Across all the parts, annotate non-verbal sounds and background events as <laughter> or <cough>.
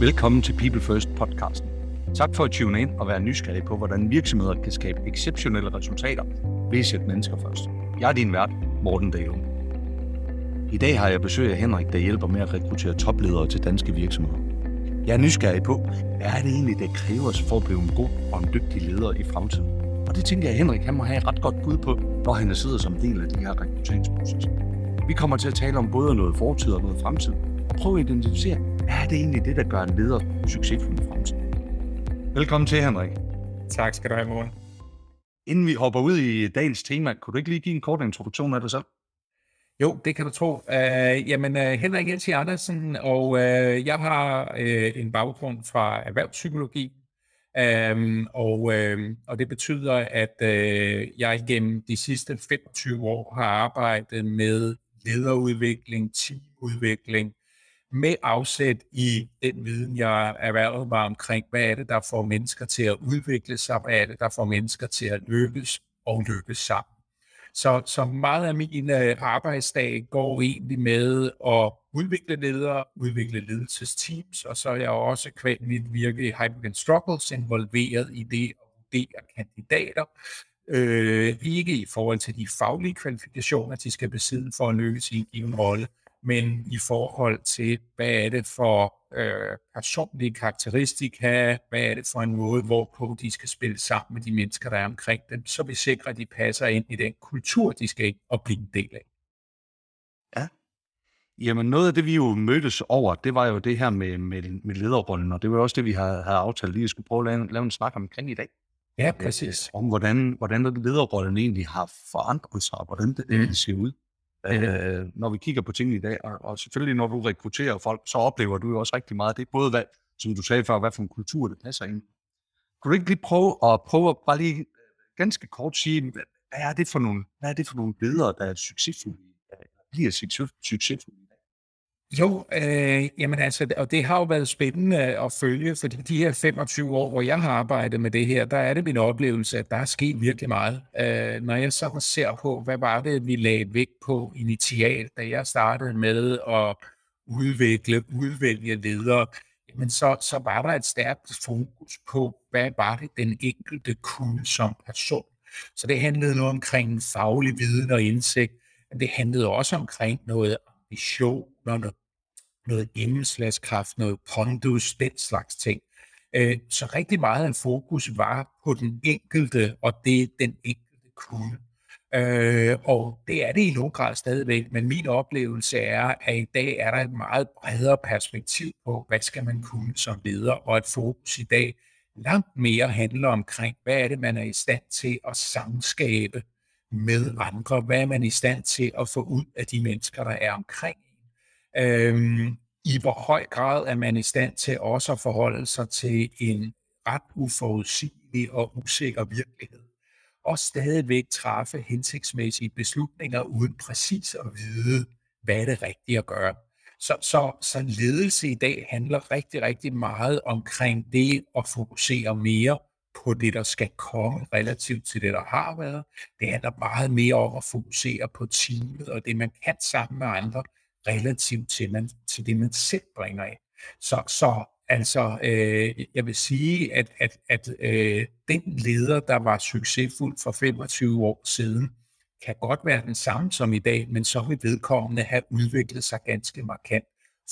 Velkommen til People First podcasten. Tak for at tune ind og være nysgerrig på, hvordan virksomheder kan skabe exceptionelle resultater ved at sætte mennesker først. Jeg er din vært, Morten Dahlum. I dag har jeg besøg af Henrik, der hjælper med at rekruttere topledere til danske virksomheder. Jeg er nysgerrig på, hvad er det egentlig, der kræves for at blive en god og en dygtig leder i fremtiden? Og det tænker jeg, at Henrik han må have et ret godt bud på, når han sidder som del af de her rekrutteringsprocesser. Vi kommer til at tale om både noget fortid og noget fremtid, og prøve at identificere, hvad er det egentlig det, der gør en leder succesfuld i fremtiden? Velkommen til, Henrik. Tak skal du have, Morten. Inden vi hopper ud i dagens tema, kunne du ikke lige give en kort introduktion af dig selv? Jo, det kan du tro. Uh, jamen, uh, Henrik Elsi Andersen, og uh, jeg har uh, en baggrund fra erhvervspsykologi, um, og, uh, og det betyder, at uh, jeg gennem de sidste 25 år har arbejdet med lederudvikling, teamudvikling, med afsæt i den viden, jeg erhvervet mig omkring, hvad er det, der får mennesker til at udvikle sig, hvad er det, der får mennesker til at lykkes og lykkes sammen. Så, så meget af min øh, arbejdsdag går egentlig med at udvikle ledere, udvikle ledelsesteams, og så er jeg også kvæl mit virke i Hypergen Struggles involveret i det at vurdere kandidater, øh, ikke i forhold til de faglige kvalifikationer, de skal besidde for at lykkes i en given rolle, men i forhold til, hvad er det for øh, personlige karakteristika, hvad er det for en måde, hvorpå de skal spille sammen med de mennesker, der er omkring dem, så vi sikrer, at de passer ind i den kultur, de skal ind og blive en del af. Ja. Jamen noget af det, vi jo mødtes over, det var jo det her med, med, med lederrollen, og det var også det, vi havde, havde aftalt lige at skulle prøve at lave, lave en snak omkring i dag. Ja, præcis. Om hvordan, hvordan lederrollen egentlig har forandret sig, og hvordan det, det ser ud øh, når vi kigger på tingene i dag. Og, og selvfølgelig, når du rekrutterer folk, så oplever du jo også rigtig meget. Det er både, hvad, som du sagde før, hvad for en kultur det passer ind. Kan du ikke lige prøve at, prøve at bare lige øh, ganske kort sige, hvad er det for nogle, hvad er det for nogle ledere, der er succesfulde, bliver succesfulde? Jo, øh, jamen altså, og det har jo været spændende at følge, fordi de her 25 år, hvor jeg har arbejdet med det her, der er det min oplevelse, at der er sket virkelig meget. Øh, når jeg så ser på, hvad var det, vi lagde vægt på initialt, da jeg startede med at udvikle, udvælge ledere, jamen så, så var der et stærkt fokus på, hvad var det, den enkelte kunne som person. Så det handlede noget omkring faglig viden og indsigt, men det handlede også omkring noget ambition, noget noget gennemslagskraft, noget pondus, den slags ting. Øh, så rigtig meget af fokus var på den enkelte, og det den enkelte kunne. Øh, og det er det i nogen grad stadigvæk, men min oplevelse er, at i dag er der et meget bredere perspektiv på, hvad skal man kunne som leder, og et fokus i dag langt mere handler omkring, hvad er det, man er i stand til at samskabe med andre, hvad er man i stand til at få ud af de mennesker, der er omkring Øhm, I hvor høj grad er man i stand til også at forholde sig til en ret uforudsigelig og usikker virkelighed, og stadigvæk træffe hensigtsmæssige beslutninger uden præcis at vide, hvad er det rigtige at gøre. Så, så, så ledelse i dag handler rigtig, rigtig meget omkring det at fokusere mere på det, der skal komme relativt til det, der har været. Det handler meget mere om at fokusere på teamet og det, man kan sammen med andre, relativt til, man, til det, man selv bringer af. Så, så altså, øh, jeg vil sige, at, at, at øh, den leder, der var succesfuld for 25 år siden, kan godt være den samme som i dag, men så vil vedkommende have udviklet sig ganske markant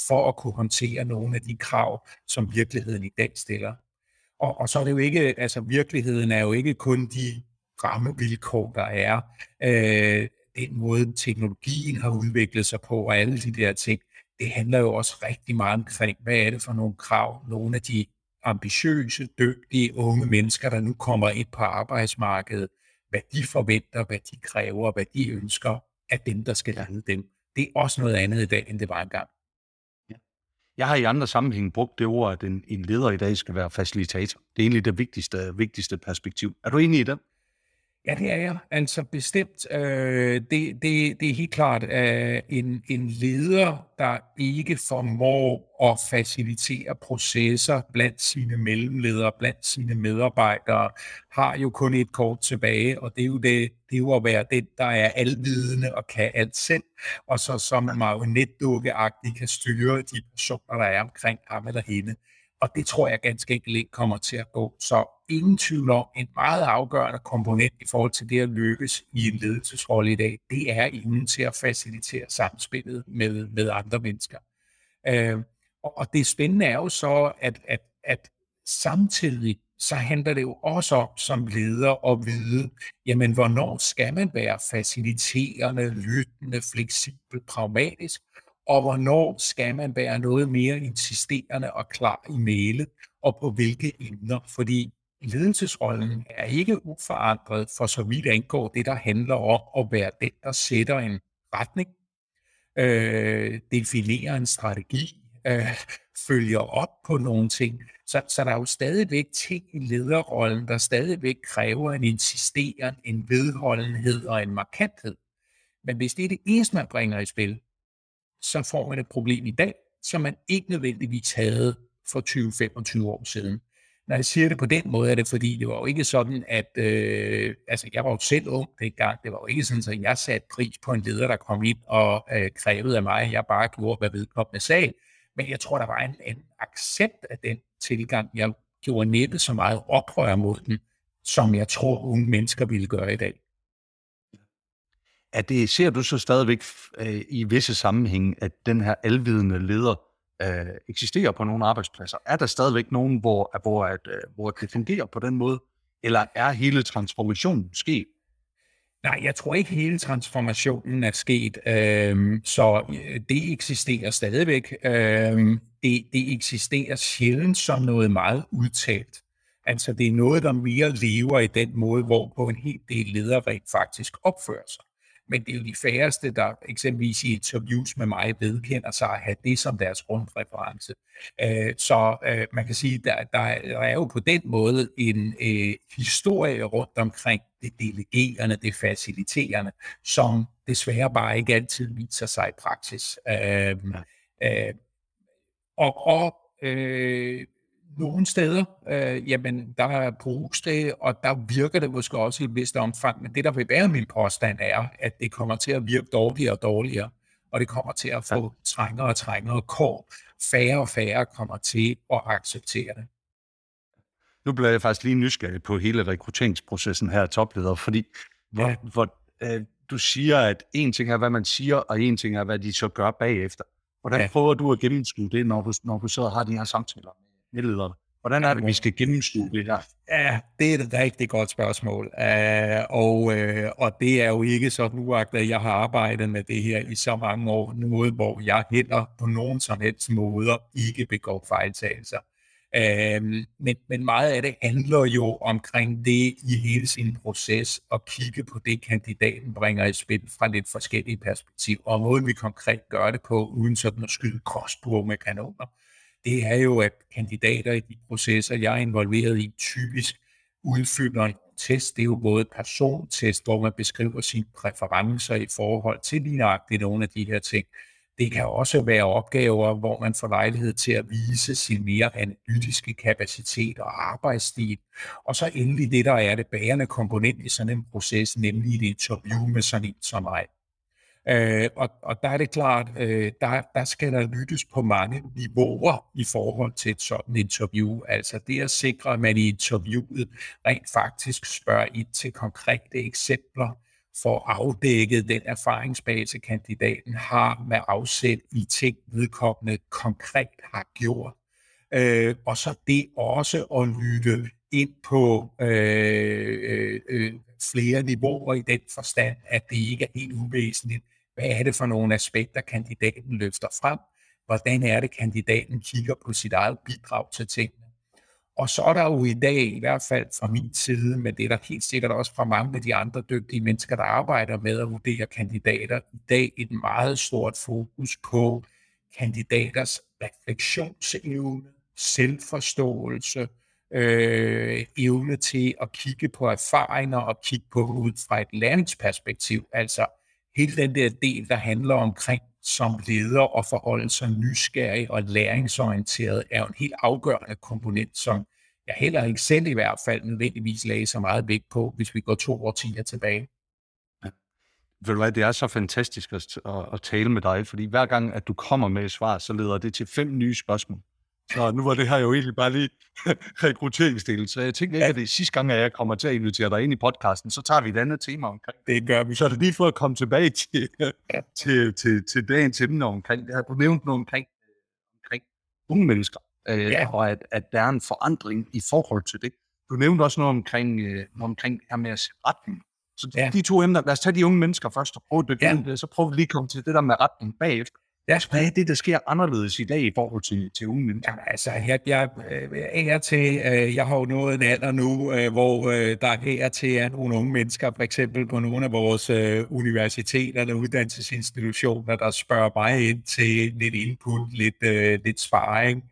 for at kunne håndtere nogle af de krav, som virkeligheden i dag stiller. Og, og så er det jo ikke, altså virkeligheden er jo ikke kun de rammevilkår, der er. Øh, den måde, teknologien har udviklet sig på, og alle de der ting, det handler jo også rigtig meget omkring, hvad er det for nogle krav, nogle af de ambitiøse, dygtige unge mennesker, der nu kommer ind på arbejdsmarkedet, hvad de forventer, hvad de kræver, hvad de ønsker af dem, der skal lede dem. Det er også noget andet i dag, end det var engang. Jeg har i andre sammenhæng brugt det ord, at en, en leder i dag skal være facilitator. Det er egentlig det vigtigste, vigtigste perspektiv. Er du enig i det? Ja, det er jeg. Altså bestemt. Øh, det, det, det er helt klart øh, en, en leder, der ikke formår at facilitere processer blandt sine mellemledere, blandt sine medarbejdere, har jo kun et kort tilbage, og det er jo, det, det er jo at være den, der er alvidende og kan alt selv, og så som marionetdukkeagtigt kan styre de personer, der er omkring ham eller hende. Og det tror jeg ganske enkelt ikke kommer til at gå. Så ingen tvivl om, en meget afgørende komponent i forhold til det at lykkes i en ledelsesrolle i dag, det er evnen til at facilitere samspillet med, med andre mennesker. Øh, og, og det spændende er jo så, at, at, at samtidig så handler det jo også om som leder at vide, jamen hvornår skal man være faciliterende, lyttende, fleksibel, pragmatisk, og hvornår skal man være noget mere insisterende og klar i mailet, og på hvilke emner. Fordi ledelsesrollen er ikke uforandret for så vidt angår det, der handler om at være den, der sætter en retning, øh, definerer en strategi, øh, følger op på nogle ting. Så, så der er jo stadigvæk ting i lederrollen, der stadigvæk kræver en insisteren, en vedholdenhed og en markanthed. Men hvis det er det eneste, man bringer i spil, så får man et problem i dag, som man ikke nødvendigvis havde for 20-25 år siden. Når jeg siger det på den måde, er det fordi, det var jo ikke sådan, at øh, altså, jeg var jo selv ung dengang. Det var jo ikke sådan, at jeg satte pris på en leder, der kom ind og øh, krævede af mig, at jeg bare gjorde, hvad vedkommende sagde. Men jeg tror, der var en, en accept af den tilgang. Jeg gjorde næppe så meget oprør mod den, som jeg tror, unge mennesker ville gøre i dag. Er det, ser du så stadigvæk øh, i visse sammenhænge, at den her alvidende leder øh, eksisterer på nogle arbejdspladser? Er der stadigvæk nogen, hvor, hvor, at, øh, hvor det fungerer på den måde? Eller er hele transformationen sket? Nej, jeg tror ikke hele transformationen er sket, øhm, så øh, det eksisterer stadigvæk. Øhm, det, det eksisterer sjældent som noget meget udtalt. Altså det er noget, der mere lever i den måde, hvorpå en hel del ledere rent faktisk opfører sig men det er jo de færreste, der eksempelvis i interviews med mig vedkender sig at have det som deres grundreference. Øh, så øh, man kan sige, der, der er jo på den måde en øh, historie rundt omkring det delegerende, det faciliterende, som desværre bare ikke altid viser sig i praksis. Øh, øh, og og øh, nogle steder, øh, jamen, der er bruges det, og der virker det måske også i et vist omfang, men det, der vil være min påstand, er, at det kommer til at virke dårligere og dårligere, og det kommer til at få trængere og trængere kår. Færre og færre kommer til at acceptere det. Nu bliver jeg faktisk lige nysgerrig på hele rekrutteringsprocessen her topleder, fordi hvor, ja. hvor, øh, du siger, at en ting er, hvad man siger, og en ting er, hvad de så gør bagefter. Hvordan ja. prøver du at gennemskue det, når du, når du sidder og har de her samtaler medlederne? Hvordan er det, vi skal gennemskue det her? Ja, det er et rigtig godt spørgsmål. Uh, og, uh, og det er jo ikke sådan uagtet, at jeg har arbejdet med det her i så mange år, noget hvor jeg heller på nogen som helst måder ikke begår fejltagelser. Uh, men, men meget af det handler jo omkring det i hele sin proces, at kigge på det, kandidaten bringer i spil fra lidt forskellige perspektiver, og måden vi konkret gør det på, uden sådan at skyde crossbow med kanoner det er jo, at kandidater i de processer, jeg er involveret i, typisk udfylder en test. Det er jo både persontest, hvor man beskriver sine præferencer i forhold til lige nogle af de her ting. Det kan også være opgaver, hvor man får lejlighed til at vise sin mere analytiske kapacitet og arbejdsstil. Og så endelig det, der er det bærende komponent i sådan en proces, nemlig et interview med sådan en som mig. Øh, og, og der er det klart, øh, der, der skal der lyttes på mange niveauer i forhold til et sådan interview. Altså det at sikre, at man i interviewet rent faktisk spørger ind til konkrete eksempler, for afdækket den erfaringsbase, kandidaten har med afsæt i ting, vedkommende konkret har gjort. Øh, og så det også at lytte ind på øh, øh, øh flere niveauer i den forstand, at det ikke er helt uvæsentligt, hvad er det for nogle aspekter, kandidaten løfter frem? Hvordan er det, kandidaten kigger på sit eget bidrag til tingene? Og så er der jo i dag, i hvert fald fra min side, men det er der helt sikkert også fra mange af de andre dygtige mennesker, der arbejder med at vurdere kandidater, i dag et meget stort fokus på kandidaters refleksionsevne, selvforståelse, øh, evne til at kigge på erfaringer og kigge på ud fra et læringsperspektiv. Altså hele den der del, der handler omkring som leder at forholde sig nysgerrig og læringsorienteret, er jo en helt afgørende komponent, som jeg heller ikke selv i hvert fald nødvendigvis lagde så meget vægt på, hvis vi går to årtier tilbage. Ja. Ved du hvad, det er så fantastisk at, at, at tale med dig, fordi hver gang, at du kommer med et svar, så leder det til fem nye spørgsmål. Så nu var det her jo egentlig bare lige <laughs> rekrutteringsdelen, så jeg tænkte ikke, at det er sidste gang, at jeg kommer til at invitere dig ind i podcasten, så tager vi et andet tema omkring. Det gør vi. Så er det lige for at komme tilbage til, ja. til, til, til dagens emne omkring, det har du nævnt noget omkring, omkring unge mennesker, øh, ja. og at, at der er en forandring i forhold til det. Du nævnte også noget omkring, øh, omkring her med at sætte retning. Så ja. de to emner, lad os tage de unge mennesker først og prøve det, ja. så prøver vi lige at komme til det der med retning bagefter. Ja, hvad er det, der sker anderledes i dag i forhold til, til unge mennesker? Ja, altså, jeg, jeg er til, øh, jeg har jo nået en alder nu, øh, hvor øh, der er til at nogle unge mennesker, for eksempel på nogle af vores universiteter eller uddannelsesinstitutioner, der spørger mig ind til lidt input, lidt, lidt sparring,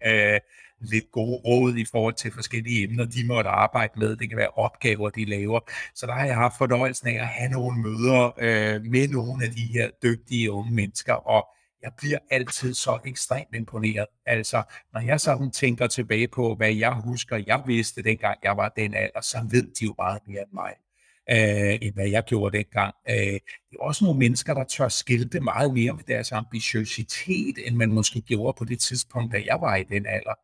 lidt gode råd i forhold til forskellige emner, de måtte arbejde med. Det kan være opgaver, de laver. Så der har jeg haft fornøjelsen af at have nogle møder øh, med nogle af de her dygtige unge mennesker, og jeg bliver altid så ekstremt imponeret. Altså, når jeg sådan tænker tilbage på, hvad jeg husker, jeg vidste dengang, jeg var den alder, så ved de jo meget mere end mig, øh, end hvad jeg gjorde dengang. Øh, det er også nogle mennesker, der tør skilte meget mere med deres ambitiøsitet, end man måske gjorde på det tidspunkt, da jeg var i den alder.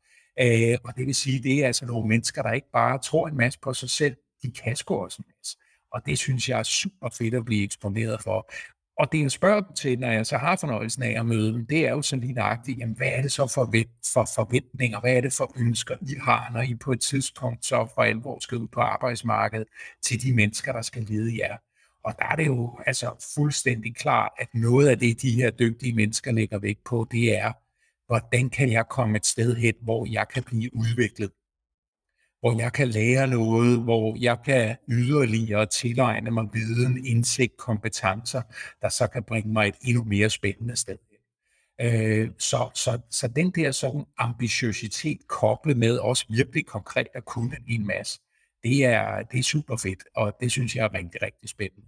Øh, og det vil sige, det er altså nogle mennesker, der ikke bare tror en masse på sig selv, de kan sgu også en masse. Og det synes jeg er super fedt at blive eksponeret for. Og det, jeg spørger dem til, når jeg så har fornøjelsen af at møde dem, det er jo så lige nøjagtigt, jamen, hvad er det så for, for forventninger, hvad er det for ønsker, I har, når I på et tidspunkt så for alvor skal ud på arbejdsmarkedet til de mennesker, der skal lede jer. Og der er det jo altså fuldstændig klart, at noget af det, de her dygtige mennesker lægger vægt på, det er, hvordan kan jeg komme et sted hen, hvor jeg kan blive udviklet hvor jeg kan lære noget, hvor jeg kan yderligere tilegne mig viden, indsigt, kompetencer, der så kan bringe mig et endnu mere spændende sted. Øh, så, så, så den der sådan ambitiøsitet koblet med også virkelig konkret at kunne en masse, det er, det er super fedt, og det synes jeg er rigtig, rigtig spændende.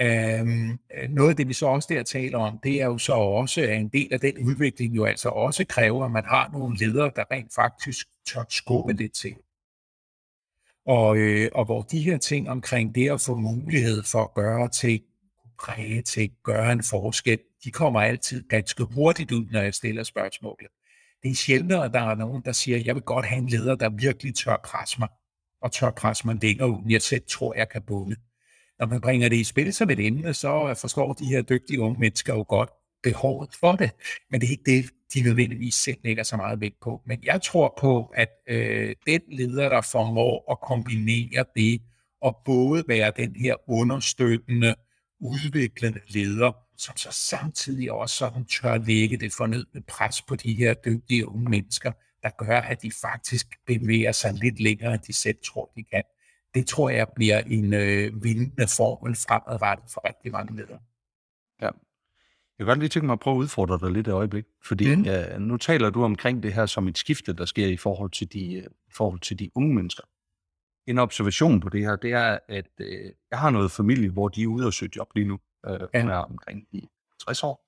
Øhm, noget af det, vi så også der taler om, det er jo så også, at en del af den udvikling jo altså også kræver, at man har nogle ledere, der rent faktisk tør skubbe det til. Og, øh, og hvor de her ting omkring det at få mulighed for at gøre ting, præge ting, gøre en forskel, de kommer altid ganske hurtigt ud, når jeg stiller spørgsmålet. Det er sjældent, at der er nogen, der siger, jeg vil godt have en leder, der virkelig tør presse mig, og tør presse mig længere ud, jeg selv tror, jeg kan bunde. Når man bringer det i spil som et emne, så forstår de her dygtige unge mennesker jo godt behovet for det, men det er ikke det, de nødvendigvis selv lægger så meget vægt på. Men jeg tror på, at øh, den leder, der formår at kombinere det, og både være den her understøttende, udviklende leder, som så samtidig også sådan tør lægge det fornødne pres på de her dygtige unge mennesker, der gør, at de faktisk bevæger sig lidt længere, end de selv tror, de kan. Det tror jeg bliver en øh, vindende formel fremadrettet for rigtig mange ledere. Ja, jeg kan godt lige tænke mig at prøve at udfordre dig lidt et øjeblik, fordi mm. ja, nu taler du omkring det her som et skifte, der sker i forhold til de, øh, forhold til de unge mennesker. En observation på det her, det er, at øh, jeg har noget familie, hvor de er ude og søge job lige nu. Øh, ja. Hun er omkring de 60 år.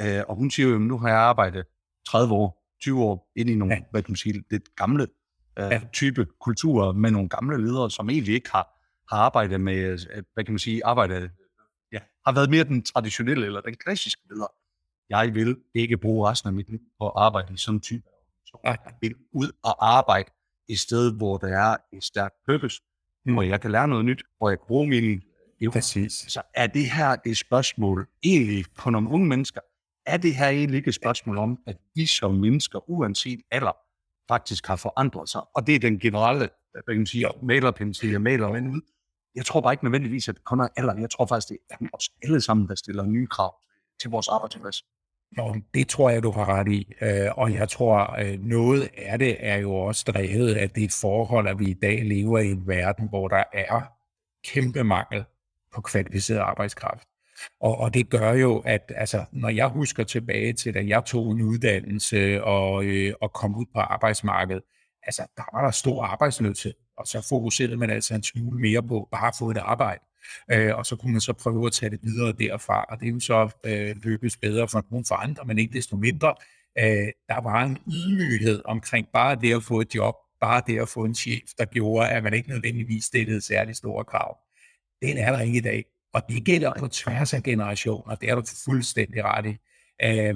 Øh, og hun siger jo, at nu har jeg arbejdet 30 år, 20 år ind i nogle, ja. hvad kan man sige, lidt gamle øh, ja. type kulturer med nogle gamle ledere, som egentlig ikke har, har arbejdet med, øh, hvad kan man sige, arbejdet ja, har været mere den traditionelle eller den klassiske leder. Jeg vil ikke bruge resten af mit liv på at arbejde i sådan en type Jeg vil ud og arbejde et sted, hvor der er et stærkt purpose, mm. hvor jeg kan lære noget nyt, hvor jeg kan bruge min evner. Præcis. Så er det her et spørgsmål egentlig på nogle unge mennesker, er det her egentlig ikke et spørgsmål om, at vi som mennesker, uanset alder, faktisk har forandret sig. Og det er den generelle, hvad kan man sige, mailerpensel, jeg maler ud jeg tror bare ikke nødvendigvis, at det kun er alder. Jeg tror faktisk, det er os alle sammen, der stiller nye krav til vores arbejdsplads. Nå, det tror jeg, du har ret i. Øh, og jeg tror, øh, noget af det er jo også drevet af det forhold, at vi i dag lever i en verden, hvor der er kæmpe mangel på kvalificeret arbejdskraft. Og, og det gør jo, at altså, når jeg husker tilbage til, da jeg tog en uddannelse og, øh, og kom ud på arbejdsmarkedet, altså, der var der stor arbejdsløshed, og så fokuserede man altså en smule mere på bare at få et arbejde. Øh, og så kunne man så prøve at tage det videre derfra, og det er jo så øh, løbes bedre for nogle for andre, men ikke desto mindre. Øh, der var en ydmyghed omkring bare det at få et job, bare det at få en chef, der gjorde, at man ikke nødvendigvis stillede særlig store krav. Den er der ikke i dag. Og det gælder på tværs af generationer, det er du fuldstændig ret i. Øh,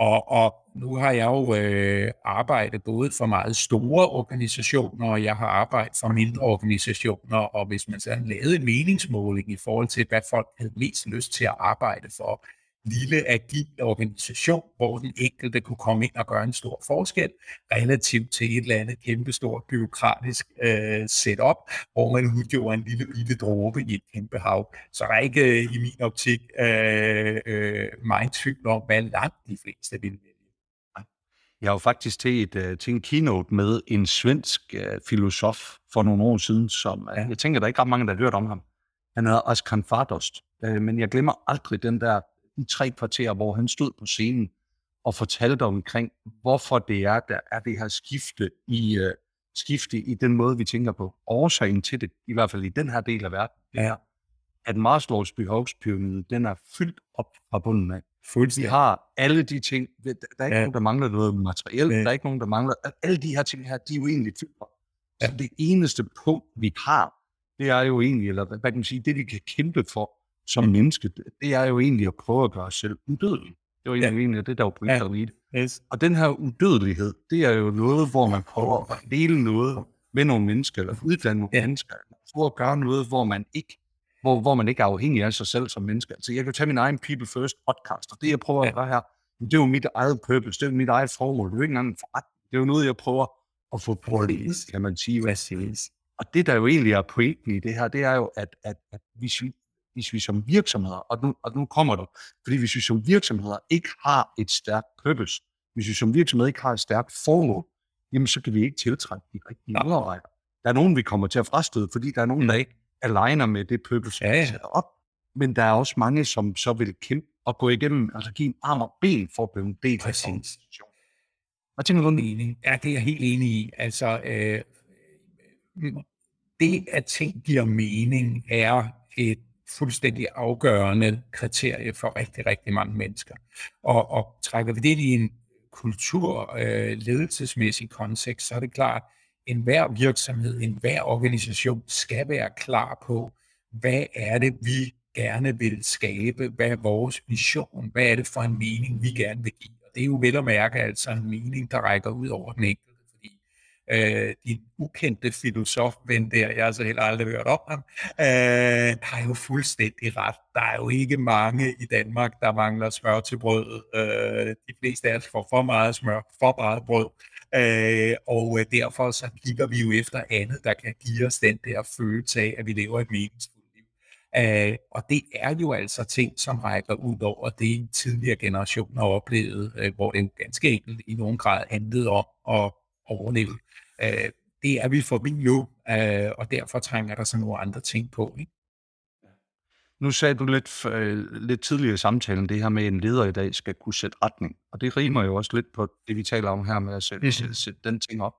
og, og nu har jeg jo øh, arbejdet både for meget store organisationer, og jeg har arbejdet for mindre organisationer, og hvis man så lavede en meningsmåling i forhold til, hvad folk havde mest lyst til at arbejde for, lille agil organisation, hvor den enkelte kunne komme ind og gøre en stor forskel, relativt til et eller andet kæmpestort byråkratisk øh, setup, hvor man udgjorde en lille lille dråbe i et kæmpe hav. Så der er ikke øh, i min optik øh, øh, meget tvivl om, hvad langt de fleste vil vælge. Jeg har faktisk til, et, uh, til en keynote med en svensk uh, filosof for nogle år siden, som uh, jeg tænker, der er ikke ret mange, der har hørt om ham. Han hedder Askan Fardost, uh, men jeg glemmer aldrig den der de tre kvarterer, hvor han stod på scenen og fortalte omkring, hvorfor det er, der er det her skifte i, uh, skifte i den måde, vi tænker på. Årsagen til det, i hvert fald i den her del af verden, er, at Maslows behovspyramide, den er fyldt op fra bunden af. Vi har alle de ting. Der er ikke ja. nogen, der mangler noget materielt. Ja. Der er ikke nogen, der mangler... Alle de her ting her, de er jo egentlig fyldt op. Ja. Så det eneste punkt, vi har, det er jo egentlig, eller hvad kan man sige, det, de kan kæmpe for, som mm. menneske, det er jo egentlig at prøve at gøre os selv udødelige. Det var egentlig, ja. egentlig det, der var pointet ja. i det. Yes. Og den her udødelighed, det er jo noget, hvor man prøver at dele noget med nogle mennesker, eller uddanne nogle ja. mennesker, for at gøre noget, hvor man ikke hvor, hvor man ikke er afhængig af sig selv som menneske. Altså, jeg kan tage min egen People First podcast, og det, jeg prøver at gøre her, det er jo mit eget purpose, det er jo mit eget formål, det er jo ikke en forretning. Det er jo noget, jeg prøver at få på kan man sige. Præcis. Og det, der jo egentlig er pointen i det her, det er jo, at, at, at hvis vi hvis vi som virksomheder, og nu, og nu kommer det, fordi hvis vi som virksomheder ikke har et stærkt purpose, hvis vi som virksomhed ikke har et stærkt formål, jamen så kan vi ikke tiltrække de rigtige medarbejdere. Der er nogen, vi kommer til at frastøde, fordi der er nogen, der ikke aligner med det purpose, ja, ja. vi sætter op. Men der er også mange, som så vil kæmpe og gå igennem, altså give en arm og ben for at blive en del af organisationen. Hvad tænker du om det? Ja, det er jeg helt enig i. Altså, øh, det, at ting giver mening, er et fuldstændig afgørende kriterie for rigtig, rigtig mange mennesker. Og, og trækker vi det i en kultur, øh, ledelsesmæssig kontekst, så er det klart, at enhver virksomhed, enhver organisation skal være klar på, hvad er det, vi gerne vil skabe, hvad er vores vision, hvad er det for en mening, vi gerne vil give. Og det er jo vel at mærke altså en mening, der rækker ud over den enkelte øh, din ukendte filosofven der, jeg har så heller aldrig hørt om ham, øh, har jo fuldstændig ret. Der er jo ikke mange i Danmark, der mangler smør til brød. Øh, de fleste af os får for meget smør, for meget brød. Øh, og øh, derfor så kigger vi jo efter andet, der kan give os den der følelse af, at vi lever et meningsfuldt liv. Øh, og det er jo altså ting, som rækker ud over det, tidligere generationer oplevede, øh, hvor det ganske enkelt i nogen grad handlede om at overleve. Øh, det er vi forbi nu, øh, og derfor trænger der så nogle andre ting på. Ikke? Nu sagde du lidt, øh, lidt tidligere i samtalen, det her med, at en leder i dag skal kunne sætte retning. Og det rimer jo også lidt på det, vi taler om her med at sætte, sætte, sætte den ting op.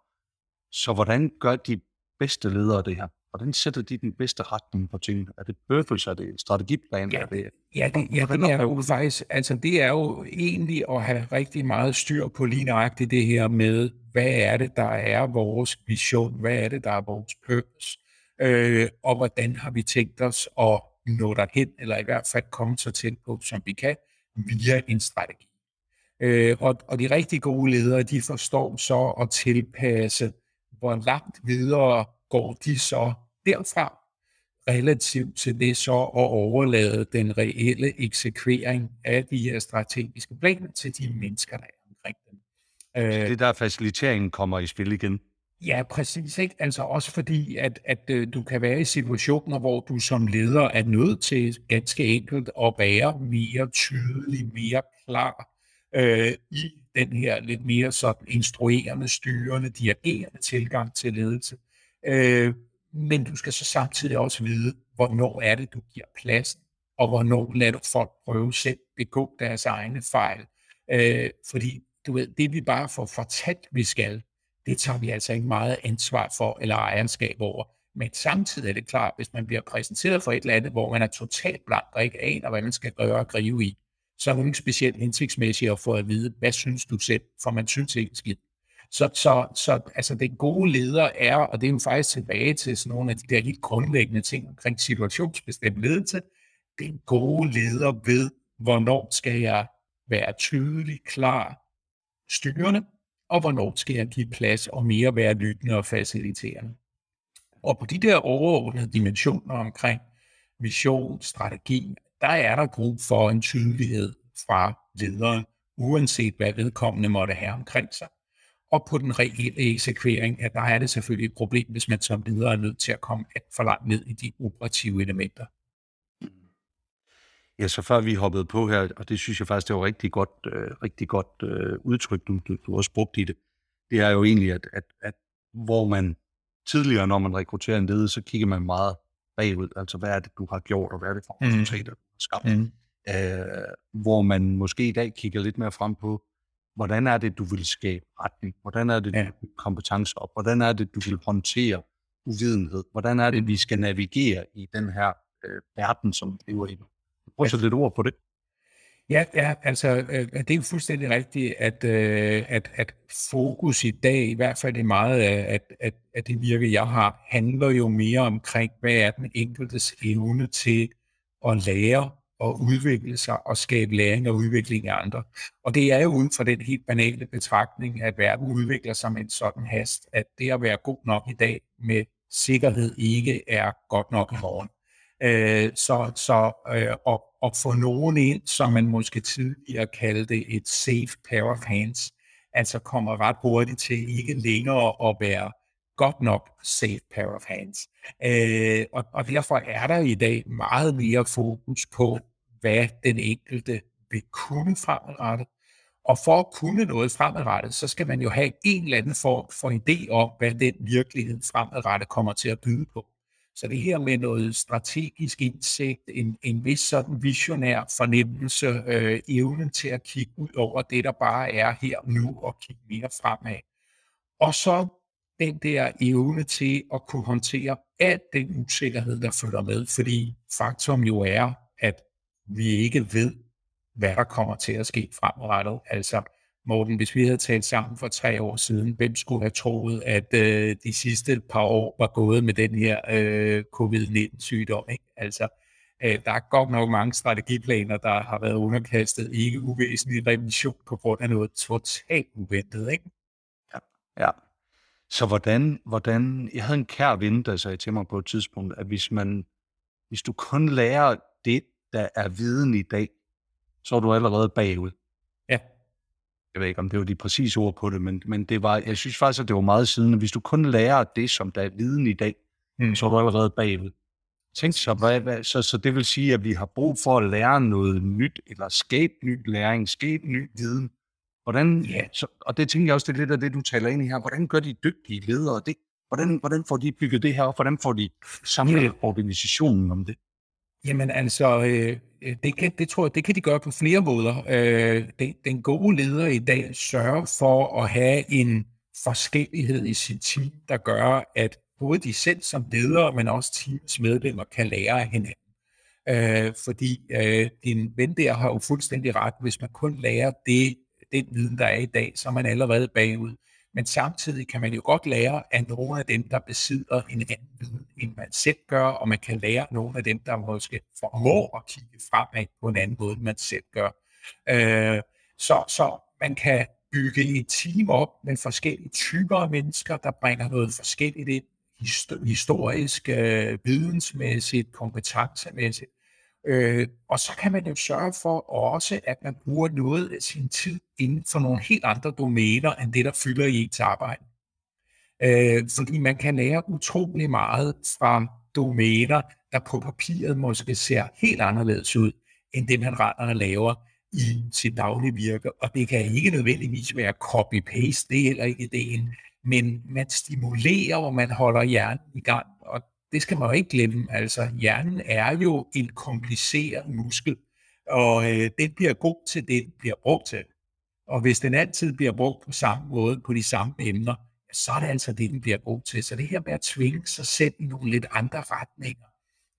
Så hvordan gør de bedste ledere det her? Hvordan sætter de den bedste retning på tingene? Er det purpose? Er det strategiplan? Ja, er det, ja, det, ja, det er jo faktisk, altså det er jo egentlig at have rigtig meget styr på lige nøjagtigt det her med, hvad er det, der er vores vision? Hvad er det, der er vores purpose? Øh, og hvordan har vi tænkt os at nå derhen, eller i hvert fald komme så tæt på, som vi kan, via en strategi. Øh, og, og de rigtig gode ledere, de forstår så at tilpasse, hvor langt videre går de så derfra, relativt til det så at overlade den reelle eksekvering af de her strategiske planer til de mennesker, der er omkring dem. Øh, det er der faciliteringen kommer i spil igen. Ja, præcis. Ikke? Altså også fordi, at, at øh, du kan være i situationer, hvor du som leder er nødt til ganske enkelt at være mere tydelig, mere klar øh, i den her lidt mere sådan instruerende, styrende, dirigerende tilgang til ledelse. Øh, Øh, men du skal så samtidig også vide, hvornår er det, du giver pladsen, og hvornår lader du folk prøve selv begå deres egne fejl. Øh, fordi du ved, det vi bare får fortalt, vi skal, det tager vi altså ikke meget ansvar for eller ejerskab over. Men samtidig er det klart, hvis man bliver præsenteret for et eller andet, hvor man er totalt blank og ikke aner, hvad man skal gøre og gribe i, så er det ikke specielt hensigtsmæssigt at få at vide, hvad synes du selv, for man synes ikke skidt. Så, så, så altså den gode leder er, og det er jo faktisk tilbage til sådan nogle af de der helt grundlæggende ting omkring situationsbestemt ledelse, den gode leder ved, hvornår skal jeg være tydelig, klar, styrende, og hvornår skal jeg give plads og mere være lyttende og faciliterende. Og på de der overordnede dimensioner omkring mission, strategi, der er der brug for en tydelighed fra lederen, uanset hvad vedkommende måtte have omkring sig. Og på den reelle eksekvering, at der er det selvfølgelig et problem, hvis man som leder er nødt til at komme for langt ned i de operative elementer. Ja, så før vi hoppede på her, og det synes jeg faktisk, det var rigtig godt, øh, rigtig godt øh, udtryk, du, du, også brugt i det, det er jo egentlig, at, at, at hvor man tidligere, når man rekrutterer en leder, så kigger man meget bagud, altså hvad er det, du har gjort, og hvad er det for mm. resultater, du har skabt. Mm. Øh, hvor man måske i dag kigger lidt mere frem på, hvordan er det, du vil skabe retning, hvordan er det, du ja. vil kompetence op, hvordan er det, du vil håndtere uvidenhed, hvordan er det, vi skal navigere i den her øh, verden, som vi lever i. Prøv at sætte lidt ord på det. Ja, ja altså øh, det er jo fuldstændig rigtigt, at, øh, at, at fokus i dag, i hvert fald det meget af at, at, at det virke, jeg har, handler jo mere omkring, hvad er den enkeltes evne til at lære og udvikle sig og skabe læring og udvikling af andre. Og det er jo uden for den helt banale betragtning, at verden udvikler sig med en sådan hast, at det at være god nok i dag med sikkerhed ikke er godt nok i morgen. Øh, så så øh, og, og få nogen ind, som man måske tidligere kaldte et safe pair of hands, altså kommer ret hurtigt til ikke længere at være godt nok safe pair of hands. Øh, og, og derfor er der i dag meget mere fokus på, hvad den enkelte vil kunne fremadrettet. Og for at kunne noget fremadrettet, så skal man jo have en eller anden form for idé om, hvad den virkelighed fremadrettet kommer til at byde på. Så det her med noget strategisk indsigt, en, en vis sådan visionær fornemmelse, øh, evnen til at kigge ud over det, der bare er her nu, og kigge mere fremad. Og så den der evne til at kunne håndtere al den usikkerhed, der følger med, fordi faktum jo er, at vi ikke ved, hvad der kommer til at ske fremadrettet. Altså, Morten, hvis vi havde talt sammen for tre år siden, hvem skulle have troet, at øh, de sidste par år var gået med den her øh, covid-19-sygdom? Ikke? Altså, øh, der er godt nok mange strategiplaner, der har været underkastet ikke uvæsentlig revision på grund af noget totalt uventet. Ikke? Ja, ja. Så hvordan, hvordan, jeg havde en kær ven, der sagde til mig på et tidspunkt, at hvis man, hvis du kun lærer det, der er viden i dag, så er du allerede bagud jeg ved ikke, om det var de præcise ord på det, men, men det var, jeg synes faktisk, at det var meget siden, at hvis du kun lærer det, som der er viden i dag, mm. så er du allerede bagved. Tænk så, hvad, hvad, så, så det vil sige, at vi har brug for at lære noget nyt, eller skabe ny læring, skabe ny viden. Hvordan, yeah. så, og det tænker jeg også, det er lidt af det, du taler ind i her. Hvordan gør de dygtige ledere det? Hvordan, hvordan får de bygget det her op? Hvordan får de samlet organisationen om det? Jamen altså, øh, øh, det, kan, det tror jeg, det kan de gøre på flere måder. Øh, den, den gode leder i dag sørger for at have en forskellighed i sit team, der gør, at både de selv som ledere, men også teams medlemmer kan lære af hinanden. Øh, fordi øh, din ven der har jo fuldstændig ret. Hvis man kun lærer det, den viden, der er i dag, så er man allerede bagud. Men samtidig kan man jo godt lære af nogle af dem, der besidder en anden viden, end man selv gør, og man kan lære nogle af dem, der måske formår at kigge fremad på en anden måde, end man selv gør. Øh, så, så man kan bygge et team op med forskellige typer af mennesker, der bringer noget forskelligt ind, historisk, øh, vidensmæssigt, kompetencemæssigt, Øh, og så kan man jo sørge for også, at man bruger noget af sin tid inden for nogle helt andre domæner, end det, der fylder i ens arbejde. Øh, fordi man kan lære utrolig meget fra domæner, der på papiret måske ser helt anderledes ud, end det man render og laver i sit daglige virke. Og det kan ikke nødvendigvis være copy-paste, det er heller ikke ideen, men man stimulerer, og man holder hjernen i gang, og det skal man jo ikke glemme. Altså, hjernen er jo en kompliceret muskel, og øh, den bliver god til det, den bliver brugt til. Og hvis den altid bliver brugt på samme måde, på de samme emner, så er det altså det, den bliver god til. Så det her med at tvinge sig selv i nogle lidt andre retninger,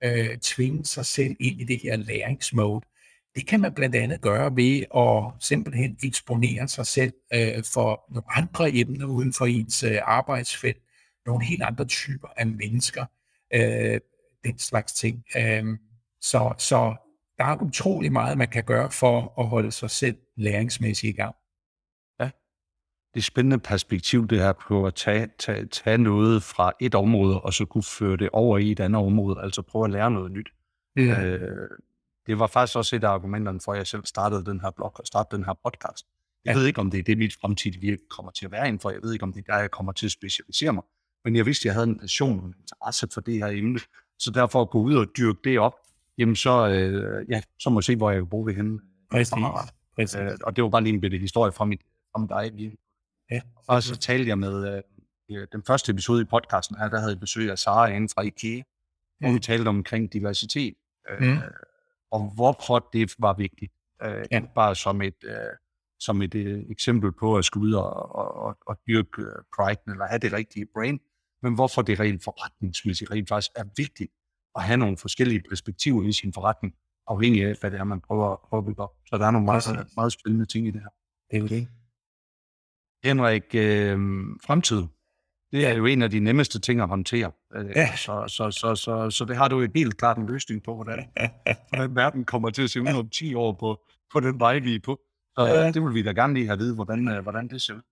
øh, tvinge sig selv ind i det her læringsmode, det kan man blandt andet gøre ved at simpelthen eksponere sig selv øh, for nogle andre emner uden for ens øh, arbejdsfelt, nogle helt andre typer af mennesker, øh, den slags ting. Øh, så, så der er utrolig meget, man kan gøre for at holde sig selv læringsmæssigt i gang. Ja, det er spændende perspektiv, det her på at tage, tage, tage noget fra et område, og så kunne føre det over i et andet område, altså prøve at lære noget nyt. Ja. Øh, det var faktisk også et af argumenterne for, at jeg selv startede den her blog og startede den her podcast. Jeg ja. ved ikke, om det er det, mit fremtidige virke kommer til at være inden for. Jeg ved ikke, om det er der, jeg kommer til at specialisere mig. Men jeg vidste, at jeg havde en passion og en interesse for det her emne. Så derfor at gå ud og dyrke det op, jamen så, øh, ja, så må jeg se, hvor jeg kan bruge det henne. Præcis. Præcis. Øh, og det var bare lige en bitte historie fra, mit, fra mit eget liv. Ja. Og så talte jeg med øh, den første episode i podcasten her, der havde jeg besøg af Sara inden fra IKEA, hvor vi talte omkring diversitet. Øh, mm. Og hvorfor det var vigtigt. Øh, ja. Bare som et, øh, som et øh, eksempel på at skulle ud og, og, og, og dyrke øh, pride, eller have det rigtige brain, men hvorfor det rent forretningsmæssigt rent faktisk er vigtigt at have nogle forskellige perspektiver i sin forretning, afhængig af, hvad det er, man prøver, prøver at bygge op. Så der er nogle meget, meget spændende ting i det her. Det er jo det. Henrik, øh, fremtid, det er jo en af de nemmeste ting at håndtere. Øh, ja. Så, så, så, så, så det har du jo helt klart en løsning på, hvordan, hvordan verden kommer til at se ud om 10 år på, på den vej, vi er på. Så ja. det vil vi da gerne lige have at vide, hvordan, øh, hvordan det ser ud.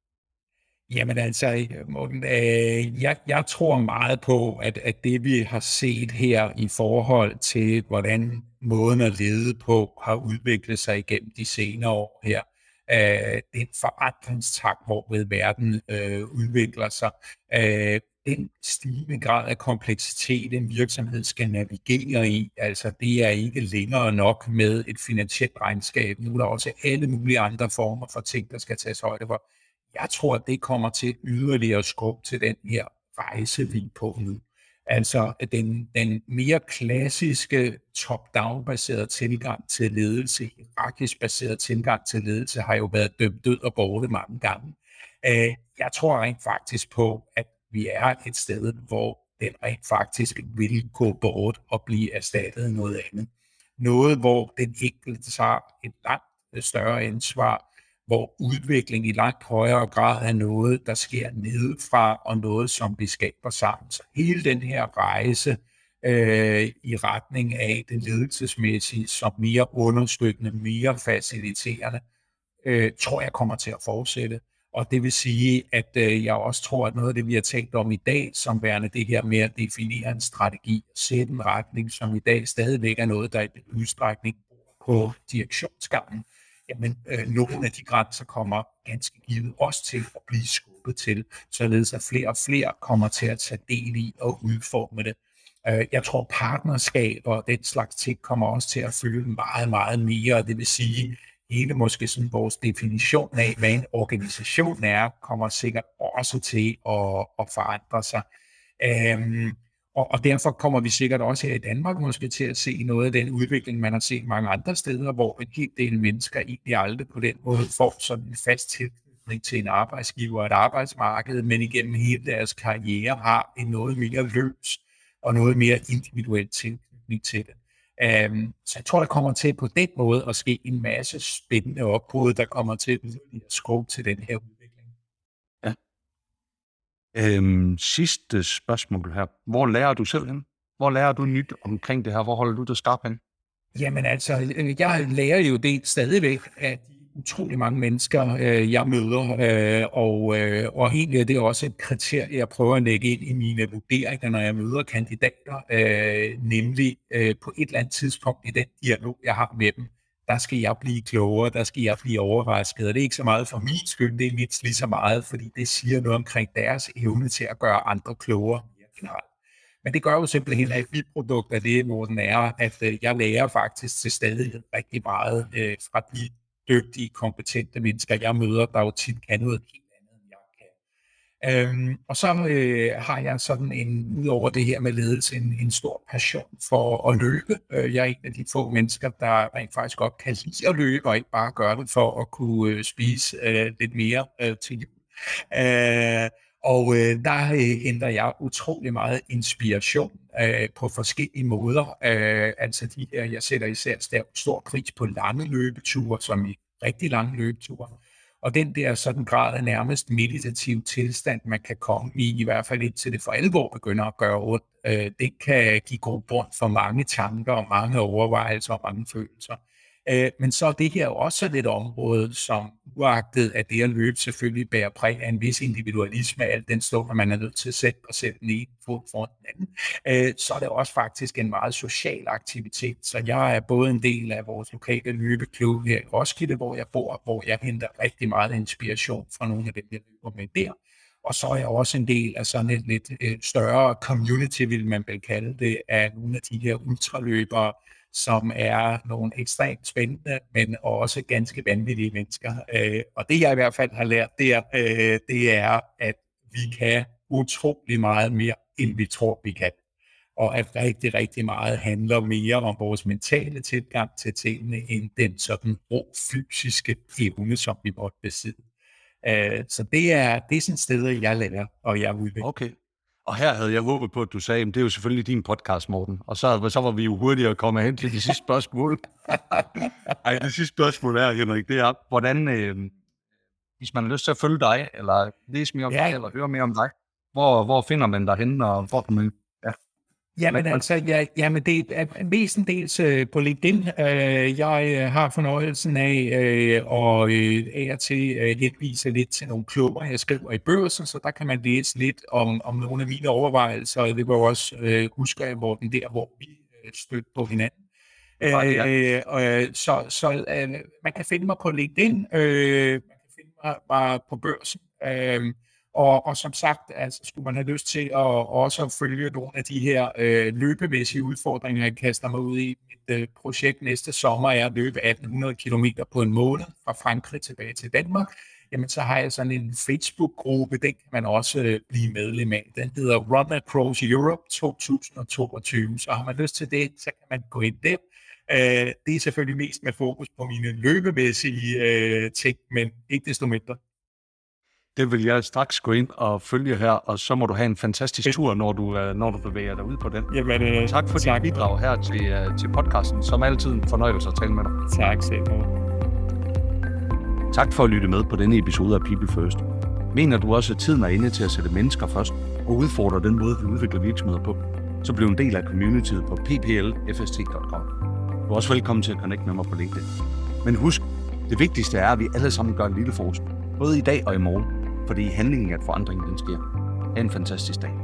Jamen altså, Morten, øh, jeg, jeg tror meget på, at, at det vi har set her i forhold til, hvordan måden at lede på har udviklet sig igennem de senere år her, øh, den forandringstakt, hvorved verden øh, udvikler sig, øh, den stigende grad af kompleksitet, en virksomhed skal navigere i, altså det er ikke længere nok med et finansielt regnskab. Nu er der også alle mulige andre former for ting, der skal tages højde for. Jeg tror, at det kommer til yderligere skub til den her rejse, vi er på nu. Altså den, den mere klassiske top-down baserede tilgang til ledelse, hierarkisk baseret tilgang til ledelse, har jo været dømt død og borte mange gange. Øh, jeg tror rent faktisk på, at vi er et sted, hvor den rent faktisk vil gå bort og blive erstattet af noget andet. Noget, hvor den enkelte tager et langt større ansvar, hvor udvikling i langt højere grad er noget, der sker nedefra, og noget, som vi skaber sammen. Så hele den her rejse øh, i retning af det ledelsesmæssige, som mere understøttende, mere faciliterende, øh, tror jeg kommer til at fortsætte. Og det vil sige, at øh, jeg også tror, at noget af det, vi har talt om i dag, som værende det her med at definere en strategi og sætte en retning, som i dag stadigvæk er noget, der i den udstrækning på direktionsgangen, jamen øh, nogle af de grænser kommer ganske givet også til at blive skubbet til, således at flere og flere kommer til at tage del i og udforme det. Øh, jeg tror, partnerskaber og den slags ting kommer også til at fylde meget, meget mere. Det vil sige, hele måske sådan vores definition af, hvad en organisation er, kommer sikkert også til at, at forandre sig. Øhm, og, og derfor kommer vi sikkert også her i Danmark måske til at se noget af den udvikling, man har set mange andre steder, hvor en hel del mennesker egentlig aldrig på den måde får sådan en fast tilknytning til en arbejdsgiver og et arbejdsmarked, men igennem hele deres karriere har en noget mere løs og noget mere individuel tilknytning til det. Um, så jeg tror, der kommer til på den måde at ske en masse spændende opbrud, der kommer til at skubbe til den her udvikling. Øhm, sidste spørgsmål her. Hvor lærer du selv hen? Hvor lærer du nyt omkring det her? Hvor holder du dig skarp hen? Jamen altså, jeg lærer jo det stadigvæk af de utrolig mange mennesker, øh, jeg møder, øh, og, øh, og egentlig er det også et kriterie, jeg prøver at lægge ind i mine vurderinger, når jeg møder kandidater, øh, nemlig øh, på et eller andet tidspunkt i den dialog, jeg har med dem, der skal jeg blive klogere, der skal jeg blive overrasket, og det er ikke så meget for min skyld, det er mindst lige så meget, fordi det siger noget omkring deres evne til at gøre andre klogere generelt. Men det gør jo simpelthen, at et produkt af det, hvor den er, at øh, jeg lærer faktisk til stadighed rigtig meget øh, fra de dygtige, kompetente mennesker, jeg møder, der jo tit kan noget helt andet, end jeg kan. Øhm, og så øh, har jeg sådan en, ud over det her med ledelse, en, en stor passion for at løbe. Øh, jeg er en af de få mennesker, der rent faktisk godt kan lide at løbe, og ikke bare gøre det for at kunne øh, spise øh, lidt mere øh, til jul. Øh, Og øh, der øh, henter jeg utrolig meget inspiration øh, på forskellige måder. Øh, altså de her, jeg sætter især stor pris på lange løbeture, som i rigtig lange løbeture. Og den der sådan grad af nærmest meditativ tilstand, man kan komme i, i hvert fald indtil det for alvor begynder at gøre ondt, øh, det kan give god grund for mange tanker og mange overvejelser og mange følelser. Øh, men så er det her også et område, som uagtet at det at løbe selvfølgelig bærer præg af en vis individualisme, alt den stund, at man er nødt til at sætte og sætte den ene fod for den anden, øh, så er det også faktisk en meget social aktivitet. Så jeg er både en del af vores lokale løbeklub her i Roskilde, hvor jeg bor, hvor jeg henter rigtig meget inspiration fra nogle af dem, jeg løber med der. Og så er jeg også en del af sådan et lidt øh, større community, vil man vel kalde det, af nogle af de her ultraløbere, som er nogle ekstremt spændende, men også ganske vanvittige mennesker. Øh, og det jeg i hvert fald har lært der, øh, det er, at vi kan utrolig meget mere, end vi tror, vi kan. Og at rigtig, rigtig meget handler mere om vores mentale tilgang til tingene, end den sådan rå fysiske evne, som vi måtte besidde. Øh, så det er, det er sådan steder, jeg lærer, og jeg udvikler. Okay. Og her havde jeg håbet på, at du sagde, at det er jo selvfølgelig din podcast, Morten. Og så, så var vi jo hurtigere at komme hen til det sidste spørgsmål. <laughs> Ej, det sidste spørgsmål er, Henrik, det er, hvordan, øh, hvis man har lyst til at følge dig, eller læse mere om ja. dig, eller høre mere om dig, hvor, hvor finder man dig henne, og hvor kan man Jamen altså, ja, jamen det er mestendels øh, på LinkedIn. Øh, jeg øh, har fornøjelsen af øh, og øh, af til øh, henvise lidt til nogle klubber, jeg skriver i børsen, så der kan man læse lidt om, om nogle af mine overvejelser, og det var også øh, huske, hvor den der, hvor vi øh, stødte på hinanden. Øh, øh, øh, så så øh, man kan finde mig på LinkedIn, øh, man kan finde mig, mig på børsen. Øh, og, og som sagt, altså, skulle man have lyst til at også følge nogle af de her øh, løbemæssige udfordringer, jeg kaster mig ud i. Mit øh, projekt næste sommer er at løbe 1800 km på en måned fra Frankrig tilbage til Danmark. Jamen, så har jeg sådan en Facebook-gruppe, den kan man også øh, blive medlem af. Den hedder Run Across Europe 2022. Så har man lyst til det, så kan man gå ind der. Øh, det er selvfølgelig mest med fokus på mine løbemæssige øh, ting, men ikke desto mindre det vil jeg straks gå ind og følge her, og så må du have en fantastisk tur, når du, øh, når du bevæger dig ud på den. Jamen, øh, tak for tak. dit bidrag her til, uh, til podcasten. Som altid en fornøjelse at tale med dig. Tak selv. Tak for at lytte med på denne episode af People First. Mener du også, at tiden er inde til at sætte mennesker først og udfordre den måde, vi udvikler virksomheder på, så bliv en del af communityet på pplfst.com. Du er også velkommen til at connecte med mig på LinkedIn. Men husk, det vigtigste er, at vi alle sammen gør en lille forskel, både i dag og i morgen fordi handlingen at forandringen den sker. Ha' en fantastisk dag.